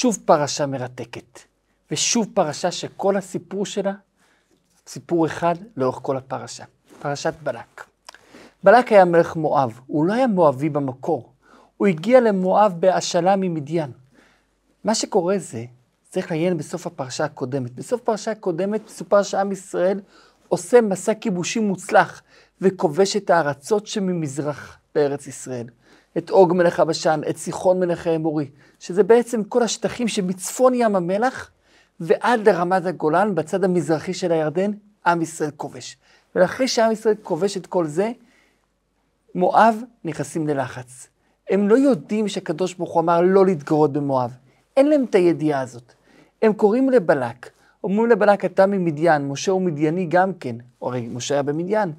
שוב פרשה מרתקת, ושוב פרשה שכל הסיפור שלה, סיפור אחד לאורך כל הפרשה, פרשת בלק. בלק היה מלך מואב, הוא לא היה מואבי במקור, הוא הגיע למואב בהשאלה ממדיין. מה שקורה זה, צריך לעיין בסוף הפרשה הקודמת. בסוף הפרשה הקודמת מסופר שעם ישראל עושה מסע כיבושים מוצלח וכובש את הארצות שממזרח לארץ ישראל. את אוג מלך הבשן, את סיחון מלך האמורי, שזה בעצם כל השטחים שמצפון ים המלח ועד לרמת הגולן, בצד המזרחי של הירדן, עם ישראל כובש. ואחרי שעם ישראל כובש את כל זה, מואב נכנסים ללחץ. הם לא יודעים שהקדוש ברוך הוא אמר לא להתגרות במואב. אין להם את הידיעה הזאת. הם קוראים לבלק, אומרים לבלק, אתה ממדיין, משה הוא מדייני גם כן, הרי משה היה במדיין.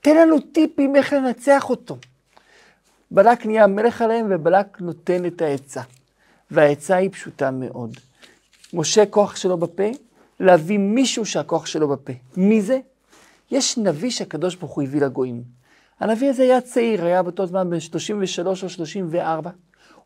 תן לנו טיפים איך לנצח אותו. בלק נהיה מלך עליהם ובלק נותן את העצה. והעצה היא פשוטה מאוד. משה כוח שלו בפה, להביא מישהו שהכוח שלו בפה. מי זה? יש נביא שהקדוש ברוך הוא הביא לגויים. הנביא הזה היה צעיר, היה באותו זמן בן 33 או 34.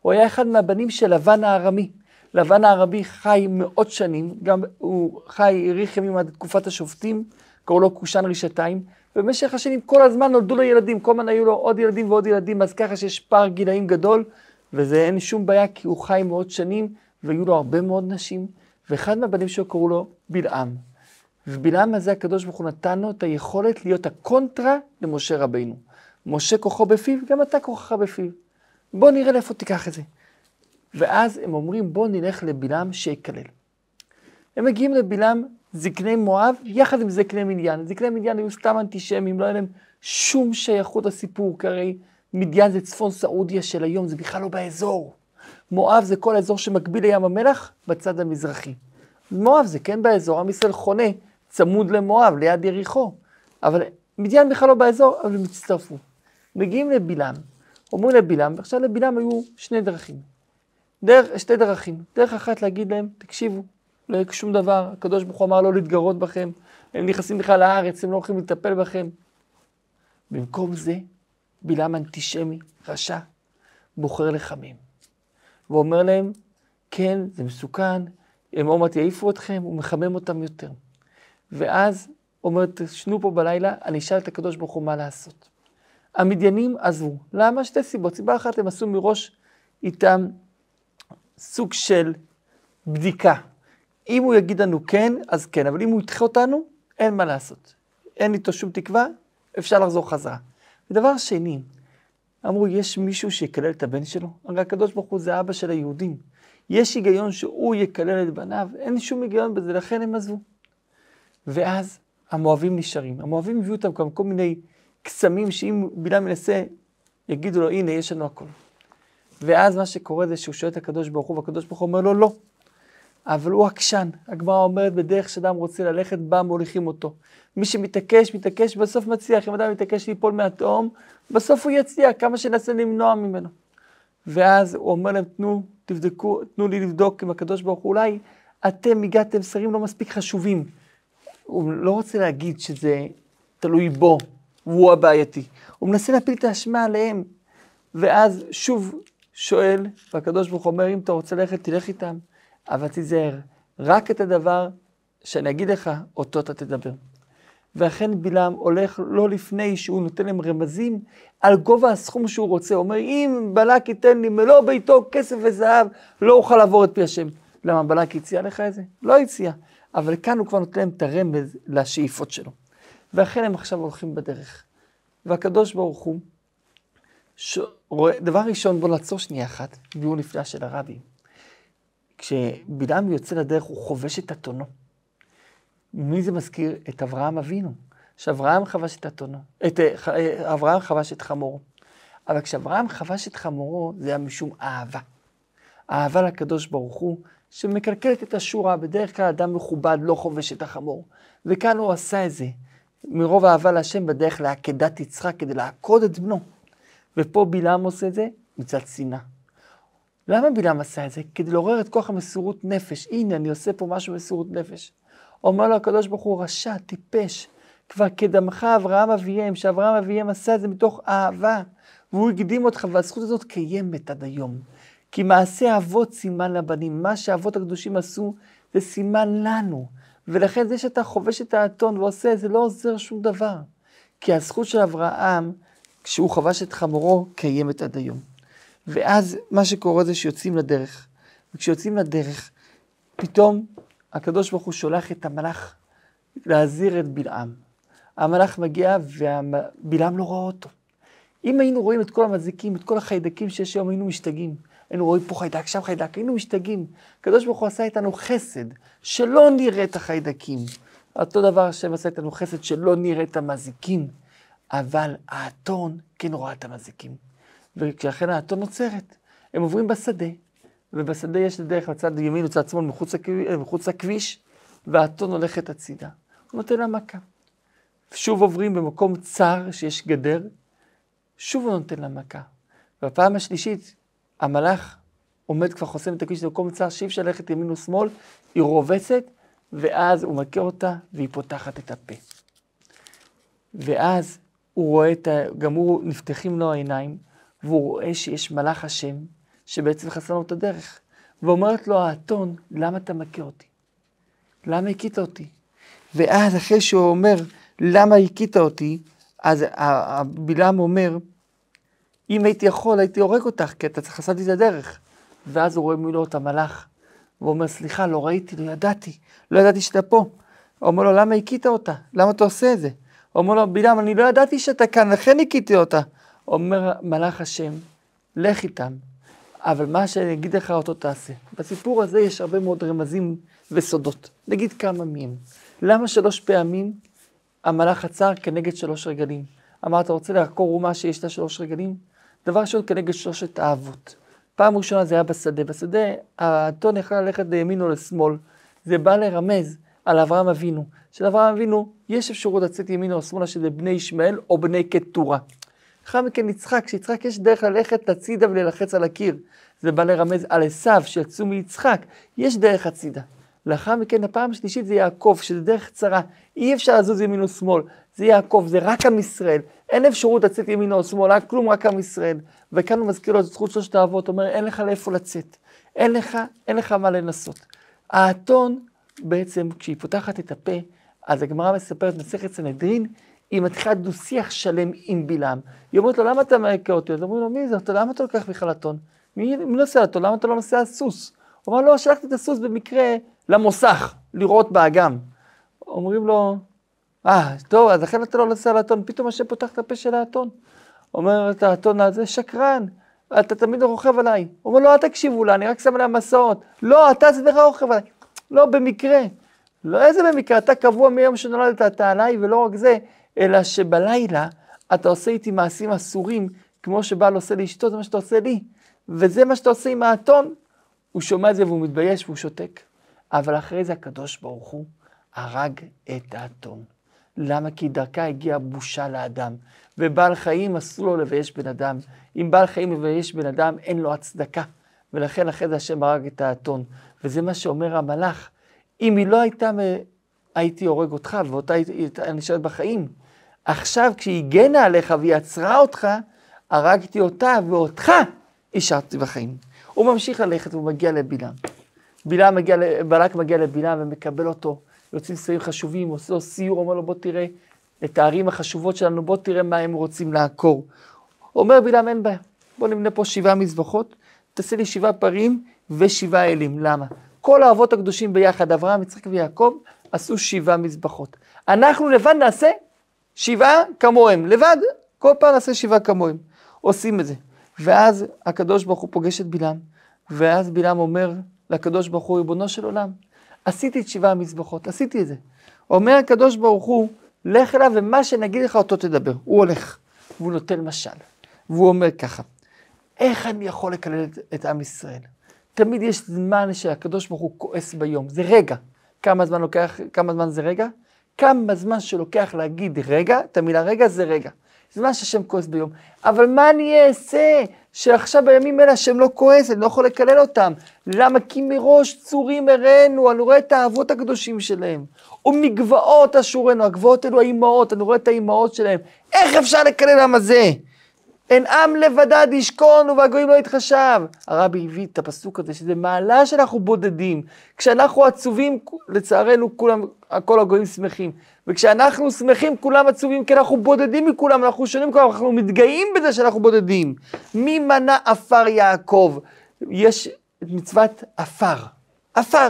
הוא היה אחד מהבנים של לבן הארמי. לבן הארמי חי מאות שנים, גם הוא חי, האריך ימים עד תקופת השופטים, קראו לו קושן רשתיים, ובמשך השנים כל הזמן נולדו לו ילדים, כל הזמן היו לו עוד ילדים ועוד ילדים, אז ככה שיש פער גילאים גדול, וזה אין שום בעיה כי הוא חי מאות שנים, והיו לו הרבה מאוד נשים, ואחד מהבנים שלו קראו לו בלעם. ובלעם הזה הקדוש ברוך הוא נתן לו את היכולת להיות הקונטרה למשה רבינו. משה כוחו בפיו, גם אתה כוחך בפיו. בוא נראה לאיפה תיקח את זה. ואז הם אומרים, בוא נלך לבלעם שיקלל. הם מגיעים לבלעם, זקני מואב, יחד עם זקני מדיין. זקני מדיין היו סתם אנטישמים, לא היה להם שום שייכות לסיפור, כי הרי מדיין זה צפון סעודיה של היום, זה בכלל לא באזור. מואב זה כל האזור שמקביל לים המלח בצד המזרחי. מואב זה כן באזור, עם ישראל חונה צמוד למואב, ליד יריחו. אבל מדיין בכלל לא באזור, אבל הם הצטרפו. מגיעים לבלעם, אומרים לבלעם, ועכשיו לבלעם היו שני דרכים. דרך, שתי דרכים. דרך אחת להגיד להם, תקשיבו, לא יהיה שום דבר, הקדוש ברוך הוא אמר לא להתגרות בכם, הם נכנסים בכלל לארץ, הם לא הולכים לטפל בכם. במקום זה, בלעם אנטישמי, רשע, בוחר לחמים. ואומר להם, כן, זה מסוכן, הם עוד מעט יעיפו אתכם, הוא מחמם אותם יותר. ואז אומר, תשנו פה בלילה, אני אשאל את הקדוש ברוך הוא מה לעשות. המדיינים עזבו. למה? שתי סיבות. סיבה אחת, הם עשו מראש איתם סוג של בדיקה. אם הוא יגיד לנו כן, אז כן, אבל אם הוא ידחה אותנו, אין מה לעשות. אין איתו שום תקווה, אפשר לחזור חזרה. ודבר שני, אמרו, יש מישהו שיקלל את הבן שלו? הרי הקדוש ברוך הוא זה אבא של היהודים. יש היגיון שהוא יקלל את בניו, אין שום היגיון בזה, לכן הם עזבו. ואז המואבים נשארים. המואבים הביאו אותם גם כל מיני קסמים שאם בלעם מנסה, יגידו לו, הנה, יש לנו הכל. ואז מה שקורה זה שהוא שואל את הקדוש ברוך הוא, והקדוש ברוך הוא אומר לו, לא. אבל הוא עקשן. הגמרא אומרת, בדרך שאדם רוצה ללכת, בה מוליכים אותו. מי שמתעקש, מתעקש, בסוף מצליח. אם אדם מתעקש ליפול מהתהום, בסוף הוא יצליח, כמה שננסה למנוע ממנו. ואז הוא אומר להם, תנו, תבדקו, תנו לי לבדוק עם הקדוש ברוך הוא, אולי אתם הגעתם שרים לא מספיק חשובים. הוא לא רוצה להגיד שזה תלוי בו, והוא הבעייתי. הוא מנסה להפיל את האשמה עליהם. ואז שוב שואל, והקדוש ברוך הוא אומר, אם אתה רוצה ללכת, תלך איתם, אבל תיזהר, רק את הדבר שאני אגיד לך, אותו אתה תדבר. ואכן בלעם הולך לא לפני שהוא נותן להם רמזים על גובה הסכום שהוא רוצה. הוא אומר, אם בלק ייתן לי מלוא ביתו כסף וזהב, לא אוכל לעבור את פי השם. למה, בלק הציע לך את זה? לא הציע. אבל כאן הוא כבר נותן להם את הרמז לשאיפות שלו. ואכן הם עכשיו הולכים בדרך. והקדוש ברוך הוא, ש... דבר ראשון, בוא נעצור שנייה אחת, ביאור נפלא של הרבי. כשבלעם יוצא לדרך, הוא חובש את אתונו. מי זה מזכיר? את אברהם אבינו. שאברהם חבש את אתונו, את, אה, אברהם חבש את חמורו. אבל כשאברהם חבש את חמורו, זה היה משום אהבה. אהבה לקדוש ברוך הוא, שמקלקלת את השורה. בדרך כלל אדם מכובד לא חובש את החמור. וכאן הוא עשה את זה, מרוב אהבה להשם בדרך לעקדת יצחק, כדי לעקוד את בנו. ופה בלעם עושה את זה מצד שנאה. למה בלעם עשה את זה? כדי לעורר את כוח המסירות נפש. הנה, אני עושה פה משהו במסירות נפש. אומר לו הקדוש ברוך הוא, רשע, טיפש. כבר קדמך אברהם אביהם, שאברהם אביהם עשה את זה מתוך אהבה, והוא הקדים אותך, והזכות הזאת קיימת עד היום. כי מעשה אבות סימן לבנים. מה שאבות הקדושים עשו, זה סימן לנו. ולכן זה שאתה חובש את האתון ועושה, זה לא עוזר שום דבר. כי הזכות של אברהם, כשהוא חבש את חמורו, קיימת עד היום. ואז מה שקורה זה שיוצאים לדרך. וכשיוצאים לדרך, פתאום הקדוש ברוך הוא שולח את המלאך להזהיר את בלעם. המלאך מגיע ובלעם לא רואה אותו. אם היינו רואים את כל המזיקים, את כל החיידקים שיש היום, היינו משתגעים. היינו רואים פה חיידק, שם חיידק, היינו משתגעים. הקדוש ברוך הוא עשה איתנו חסד, שלא נראה את החיידקים. אותו דבר השם עשה איתנו חסד, שלא נראה את המזיקים. אבל האתון כן רואה את המזיקים. וכשאכן האתון נוצרת, הם עוברים בשדה, ובשדה יש דרך לצד ימין וצד שמאל מחוץ, לכביש, מחוץ לכביש, והאתון הולכת הצידה. הוא נותן לה מכה. שוב עוברים במקום צר שיש גדר, שוב הוא נותן לה מכה. בפעם השלישית, המלאך עומד כבר חוסם את הכביש במקום צר שאי אפשר ללכת ימין ושמאל, היא רובצת, ואז הוא מכה אותה והיא פותחת את הפה. ואז הוא רואה את ה... גם הוא, נפתחים לו העיניים, והוא רואה שיש מלאך השם, שבעצם חסר לו את הדרך. ואומרת לו האתון, למה אתה מכה אותי? למה הכית אותי? ואז אחרי שהוא אומר, למה הכית אותי? אז הבלעם אומר, אם הייתי יכול, הייתי הורג אותך, כי אתה לי את הדרך. ואז הוא רואה מולו את המלאך, והוא אומר, סליחה, לא ראיתי, לא ידעתי, לא ידעתי שאתה פה. הוא אומר לו, למה הכית אותה? למה אתה עושה את זה? הוא אומר לו, בלעם, אני לא ידעתי שאתה כאן, לכן הכיתי אותה. אומר מלאך השם, לך איתם, אבל מה שאני אגיד לך אותו תעשה. בסיפור הזה יש הרבה מאוד רמזים וסודות. נגיד כמה מהם. למה שלוש פעמים המלאך עצר כנגד שלוש רגלים? אמר, אתה רוצה לעקור אומה שיש לה שלוש רגלים? דבר ראשון, כנגד שלושת האבות. פעם ראשונה זה היה בשדה. בשדה, האתון יכול ללכת לימין או לשמאל. זה בא לרמז על אברהם אבינו. של אברהם אבינו, יש אפשרות לצאת ימינה או שמאלה שזה בני ישמעאל או בני קטורה. לאחר מכן יצחק, כשיצחק יש דרך ללכת הצידה וללחץ על הקיר. זה בא לרמז על עשיו שיצאו מיצחק, יש דרך הצידה. לאחר מכן הפעם השלישית זה יעקב, שזה דרך צרה, אי אפשר לזוז ימין או שמאל, זה יעקב, זה רק עם ישראל, אין אפשרות לצאת ימינה או שמאלה, כלום רק עם ישראל. וכאן הוא מזכיר לו את זכות שלושת האבות, אומר אין לך לאיפה לצאת, אין לך, אין לך מה לנסות. האתון בעצם, כשהיא פותחת את הפה, אז הגמרא מספרת מסכת סנהדרין, היא מתחילה דו-שיח שלם עם בלעם. היא אומרת לו, למה אתה מכה אותי? אז אומרים לו, מי זה? למה אתה לוקח בכלל אתון? מי, מי נוסע אותו? למה אתה לא נוסע סוס? הוא אמר, לא, שלחתי את הסוס במקרה למוסך, לראות באגם. אומרים לו, אה, טוב, אז לכן אתה לא נוסע על האתון. פתאום השם פותח את הפה של האתון. אומר את האתון הזה, שקרן, אתה תמיד רוכב עליי. הוא אומר, לא, אל תקשיבו לה, אני רק שם עליה מסעות. לא, אתה עצמך רוכב עליי. לא, במקרה. לא, איזה במקרה? אתה קבוע מיום שנולדת, אתה עליי, ולא רק זה, אלא שבלילה אתה עושה איתי מעשים אסורים, כמו שבעל עושה לאשתו, זה מה שאתה עושה לי. וזה מה שאתה עושה עם האתון. הוא שומע את זה והוא מתבייש והוא שותק. אבל אחרי זה הקדוש ברוך הוא הרג את האתון. למה? כי דרכה הגיעה בושה לאדם. ובעל חיים אסור לו לבייש בן אדם. אם בעל חיים מבייש בן אדם, אין לו הצדקה. ולכן אחרי זה השם הרג את האתון. וזה מה שאומר המלאך. אם היא לא הייתה, הייתי הורג אותך ואותה הייתה נשארת בחיים. עכשיו כשהיא הגנה עליך והיא עצרה אותך, הרגתי אותה ואותך השארתי בחיים. הוא ממשיך ללכת והוא מגיע לבלעם. בלעם מגיע, בלק מגיע לבלעם ומקבל אותו, יוצאים סיורים חשובים, עושה לו סיור, אומר לו בוא תראה את הערים החשובות שלנו, בוא תראה מה הם רוצים לעקור. אומר בלעם אין בעיה, בוא נבנה פה שבעה מזבחות, תעשה לי שבעה פרים ושבעה אלים. למה? כל האבות הקדושים ביחד, אברהם, יצחק ויעקב, עשו שבעה מזבחות. אנחנו לבד נעשה שבעה כמוהם, לבד, כל פעם נעשה שבעה כמוהם. עושים את זה. ואז הקדוש ברוך הוא פוגש את בלעם, ואז בלעם אומר לקדוש ברוך הוא, ריבונו של עולם, עשיתי את שבעה המזבחות, עשיתי את זה. אומר הקדוש ברוך הוא, לך אליו ומה שנגיד לך אותו תדבר. הוא הולך, והוא נותן משל, והוא אומר ככה, איך אני יכול לקלל את, את עם ישראל? תמיד יש זמן שהקדוש ברוך הוא כועס ביום, זה רגע. כמה זמן לוקח, כמה זמן זה רגע? כמה זמן שלוקח להגיד רגע, את המילה רגע זה רגע. זמן שהשם כועס ביום. אבל מה אני אעשה שעכשיו בימים אלה השם לא כועס, אני לא יכול לקלל אותם. למה? כי מראש צורים הראינו, אני רואה את האבות הקדושים שלהם. ומגבעות אשורנו, הגבעות אלו האימהות, אני רואה את האימהות שלהם. איך אפשר לקלל עם הזה? אין עם לבדד ישכון ובגויים לא יתחשב. הרבי הביא את הפסוק הזה, שזה מעלה שאנחנו בודדים. כשאנחנו עצובים, לצערנו כולם, כל הגויים שמחים. וכשאנחנו שמחים, כולם עצובים, כי אנחנו בודדים מכולם, אנחנו שונים מכולם, אנחנו מתגאים בזה שאנחנו בודדים. מי מנע עפר יעקב? יש את מצוות עפר. עפר.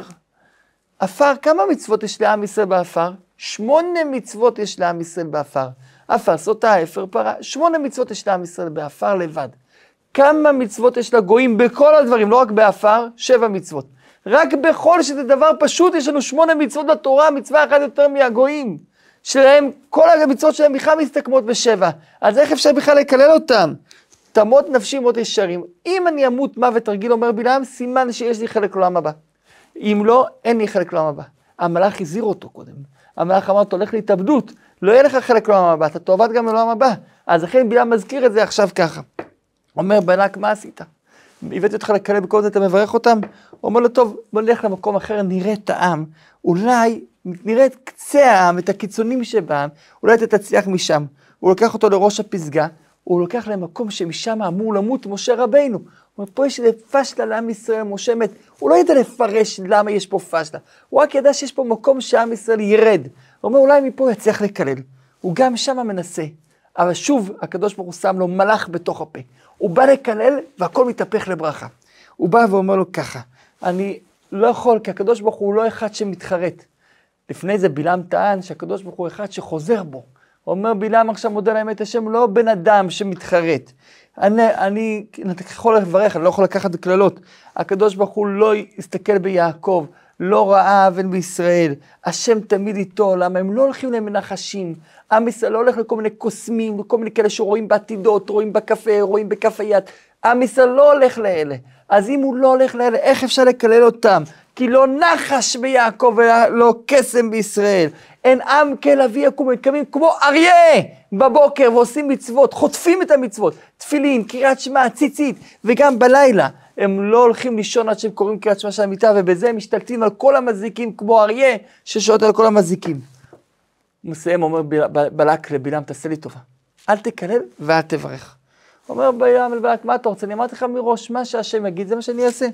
עפר, כמה מצוות יש לעם ישראל בעפר? שמונה מצוות יש לעם ישראל בעפר. עפר, סוטה, אפר, פרה, שמונה מצוות יש לעם ישראל בעפר לבד. כמה מצוות יש לגויים בכל הדברים, לא רק בעפר, שבע מצוות. רק בחול, שזה דבר פשוט, יש לנו שמונה מצוות בתורה, מצווה אחת יותר מהגויים. שלהם, כל המצוות שלהם בכלל מסתכמות בשבע. אז איך אפשר בכלל לקלל אותם? תמות נפשי מות ישרים. אם אני אמות מוות רגיל, אומר בלעם, סימן שיש לי חלק לעולם הבא. אם לא, אין לי חלק לעולם הבא. המלאך הזהיר אותו קודם. המלאך אמר, אתה הולך להתאבדות, לא יהיה לך חלק לעולם הבא, אתה תאבד גם לעולם הבא. אז לכן בלעם מזכיר את זה עכשיו ככה. אומר בלק, מה עשית? הבאתי אותך לקלל בכל זה, אתה מברך אותם? אומר לו, טוב, בוא נלך למקום אחר, נראה את העם. אולי נראה את קצה העם, את הקיצונים שבעם, אולי אתה תצליח משם. הוא לוקח אותו לראש הפסגה, הוא לוקח למקום שמשם אמור למות משה רבינו. הוא אומר, פה יש פשלה לעם ישראל, משה מת. הוא לא ידע לפרש למה יש פה פשלה, הוא רק ידע שיש פה מקום שעם ישראל ירד. הוא אומר, אולי מפה יצליח לקלל. הוא גם שם מנסה. אבל שוב, הקדוש ברוך הוא שם לו מלאך בתוך הפה. הוא בא לקלל והכל מתהפך לברכה. הוא בא ואומר לו ככה, אני לא יכול, כי הקדוש ברוך הוא לא אחד שמתחרט. לפני זה בלעם טען שהקדוש ברוך הוא אחד שחוזר בו. הוא אומר בלעם עכשיו מודה את השם, לא בן אדם שמתחרט. אני, אני יכול לברך, אני לא יכול לקחת קללות. הקדוש ברוך הוא לא יסתכל ביעקב, לא ראה עוול בישראל. השם תמיד איתו, למה הם לא הולכים למנחשים. עם ישראל לא הולך לכל מיני קוסמים, לכל מיני כאלה שרואים בעתידות, רואים בקפה, רואים בכף היד. עם ישראל לא הולך לאלה. אז אם הוא לא הולך לאלה, איך אפשר לקלל אותם? כי לא נחש ביעקב ולא קסם בישראל. אין עם כלביא יקום, הם קמים כמו אריה בבוקר ועושים מצוות, חוטפים את המצוות, תפילין, קריאת שמע, ציצית, וגם בלילה. הם לא הולכים לישון עד שהם קוראים קריאת שמע של המיטה, ובזה הם משתלטים על כל המזיקים כמו אריה ששולט על כל המזיקים. הוא מסיים, אומר בלק לבלעם, תעשה לי טובה, אל תקלל ואל תברך. אומר בלעם לבלק, מה אתה רוצה? אני אמרתי לך מראש, מה שהשם יגיד, זה מה שאני אעשה.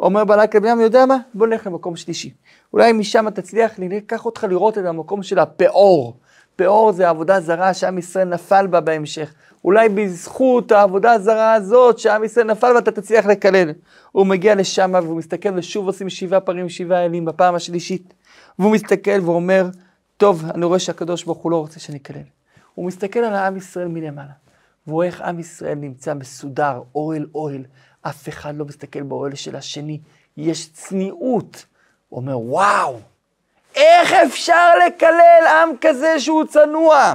אומר בלק לבלעם, יודע מה? בוא נלך למקום שלישי. אולי משם תצליח, ניקח אותך לראות את המקום של הפאור. פאור זה עבודה זרה שעם ישראל נפל בה בהמשך. אולי בזכות העבודה הזרה הזאת שעם ישראל נפל ואתה תצליח לקלל. הוא מגיע לשם והוא מסתכל ושוב עושים שבעה פרים שבעה אלים בפעם השלישית. והוא מסתכל ואומר, טוב, אני רואה שהקדוש ברוך הוא לא רוצה שאני אקלל. הוא מסתכל על העם ישראל מלמעלה. והוא איך עם ישראל נמצא מסודר, אוהל אוהל. אף אחד לא מסתכל באוהל של השני. יש צניעות. הוא אומר, וואו, איך אפשר לקלל עם כזה שהוא צנוע?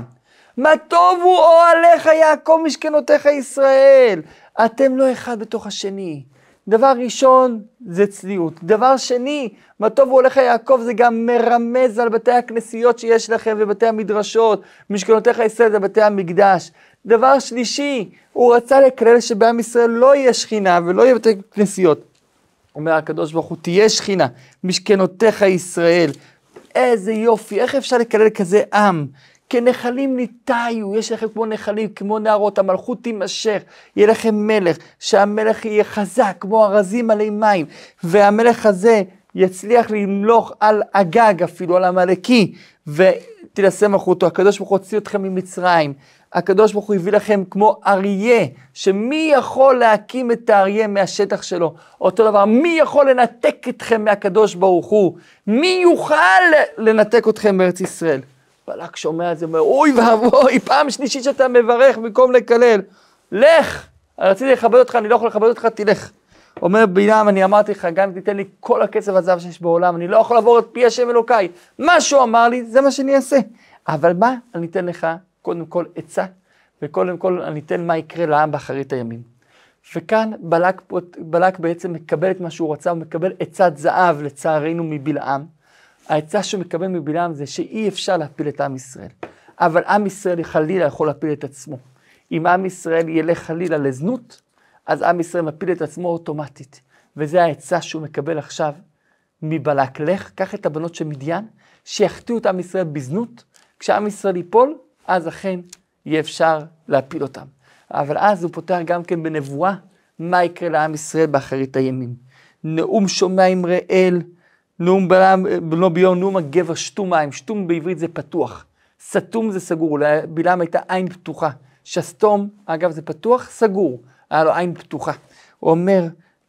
מה טוב הוא אוהליך יעקב משכנותיך ישראל. אתם לא אחד בתוך השני. דבר ראשון זה צניעות. דבר שני, מה טוב הוא הולך יעקב זה גם מרמז על בתי הכנסיות שיש לכם ובתי המדרשות. משכנותיך ישראל זה בתי המקדש. דבר שלישי, הוא רצה לקלל שבעם ישראל לא יהיה שכינה ולא יהיה בתי כנסיות. אומר הקדוש ברוך הוא, תהיה שכינה, משכנותיך ישראל. איזה יופי, איך אפשר לקלל כזה עם? כנחלים ניטעו, יש לכם כמו נחלים, כמו נערות, המלכות תימשך, יהיה לכם מלך, שהמלך יהיה חזק, כמו ארזים עלי מים, והמלך הזה יצליח למלוך על הגג אפילו, על עמלקי, ותנשא מלכותו. הקדוש ברוך הוא הוציא אתכם ממצרים, הקדוש ברוך הוא הביא לכם כמו אריה, שמי יכול להקים את האריה מהשטח שלו? אותו דבר, מי יכול לנתק אתכם מהקדוש ברוך הוא? מי יוכל לנתק אתכם בארץ ישראל? בלק שומע את זה, אומר, אוי ואבוי, פעם שלישית שאתה מברך במקום לקלל. לך, רציתי לכבד אותך, אני לא יכול לכבד אותך, תלך. אומר בלעם, אני אמרתי לך, גם אם תיתן לי כל הכסף הזהב שיש בעולם, אני לא יכול לעבור את פי השם אלוקיי. מה שהוא אמר לי, זה מה שאני אעשה. אבל מה, אני אתן לך קודם כל עצה, וקודם כל אני אתן מה יקרה לעם באחרית הימים. וכאן בלק, בלק בעצם מקבל את מה שהוא רצה, הוא מקבל עצת זהב לצערנו מבלעם. העצה שהוא מקבל מבלעם זה שאי אפשר להפיל את עם ישראל. אבל עם ישראל חלילה יכול להפיל את עצמו. אם עם ישראל ילך חלילה לזנות, אז עם ישראל מפיל את עצמו אוטומטית. וזה העצה שהוא מקבל עכשיו מבלק. לך, קח את הבנות של מדיין, שיחטיאו את עם ישראל בזנות, כשעם ישראל ייפול, אז אכן יהיה אפשר להפיל אותם. אבל אז הוא פותח גם כן בנבואה מה יקרה לעם ישראל באחרית הימים. נאום שומע עם ראל, נאום בלעם בנו ביום, נאום הגבר שתום מים, שתום בעברית זה פתוח, סתום זה סגור, לבלעם הייתה עין פתוחה, שסתום, אגב זה פתוח, סגור, היה לו עין פתוחה. הוא אומר,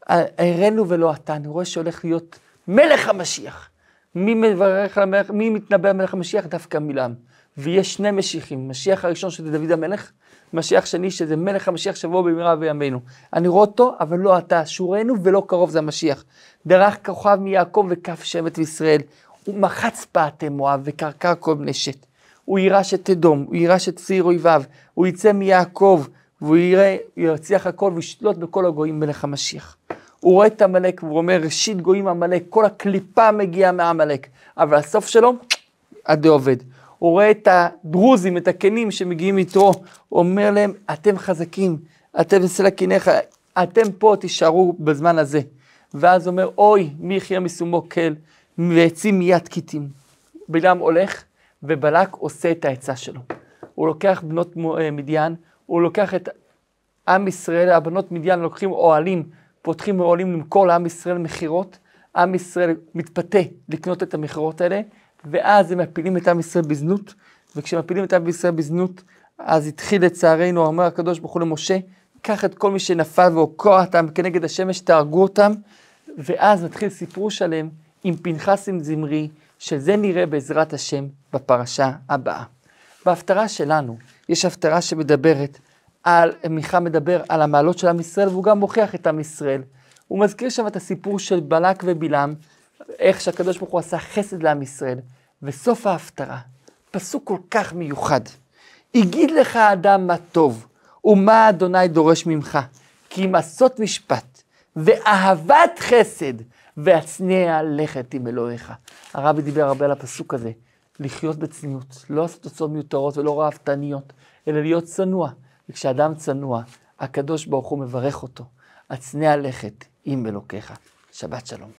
הראינו ולא אתה, אני רואה שהולך להיות מלך המשיח. מי מברך על המלך, מי מתנבא על מלך המשיח? דווקא מלעם. ויש שני משיחים, משיח הראשון שזה דוד המלך, משיח שני שזה מלך המשיח שבוא במהרה בימינו. אני רואה אותו, אבל לא אתה, שורנו ולא קרוב זה המשיח. דרך כוכב מיעקב וכף שבט וישראל. הוא מחץ פעתי מואב וקרקר כל בני שת. הוא יירש את אדום, הוא יירש את צעיר אויביו, הוא יצא מיעקב, והוא יראה, ירציח הכל וישלוט בכל הגויים מלך המשיח. הוא רואה את עמלק והוא אומר, ראשית גויים עמלק, כל הקליפה מגיעה מעמלק, אבל הסוף שלו, עדי עובד. הוא רואה את הדרוזים, את הכנים שמגיעים איתו, הוא אומר להם, אתם חזקים, אתם בסלע קיניך, אתם פה תישארו בזמן הזה. ואז אומר, אוי, מי יחיה משומו כל, ועצים מיד כיתים. בלעם הולך, ובלק עושה את העצה שלו. הוא לוקח בנות אה, מדיין, הוא לוקח את עם ישראל, הבנות מדיין לוקחים אוהלים, פותחים אוהלים למכור לעם ישראל מכירות, עם ישראל מתפתה לקנות את המכירות האלה, ואז הם מפילים את עם ישראל בזנות, וכשמפילים את עם ישראל בזנות, אז התחיל לצערנו, אומר הקדוש ברוך הוא למשה, קח את כל מי שנפל והוקע אותם כנגד השמש, תהרגו אותם, ואז מתחיל סיפור שלם עם פנחס עם זמרי, שזה נראה בעזרת השם בפרשה הבאה. בהפטרה שלנו, יש הפטרה שמדברת על, מיכה מדבר על המעלות של עם ישראל, והוא גם מוכיח את עם ישראל. הוא מזכיר שם את הסיפור של בלק ובלעם, איך שהקדוש ברוך הוא עשה חסד לעם ישראל. וסוף ההפטרה, פסוק כל כך מיוחד. הגיד לך האדם מה טוב, ומה אדוני דורש ממך, כי אם עשות משפט, ואהבת חסד, והצנע לכת עם אלוהיך. הרבי דיבר הרבה על הפסוק הזה, לחיות בצניעות, לא לעשות תוצאות מיותרות ולא ראוותניות, אלא להיות צנוע. וכשאדם צנוע, הקדוש ברוך הוא מברך אותו, הצנע לכת עם אלוקיך. שבת שלום.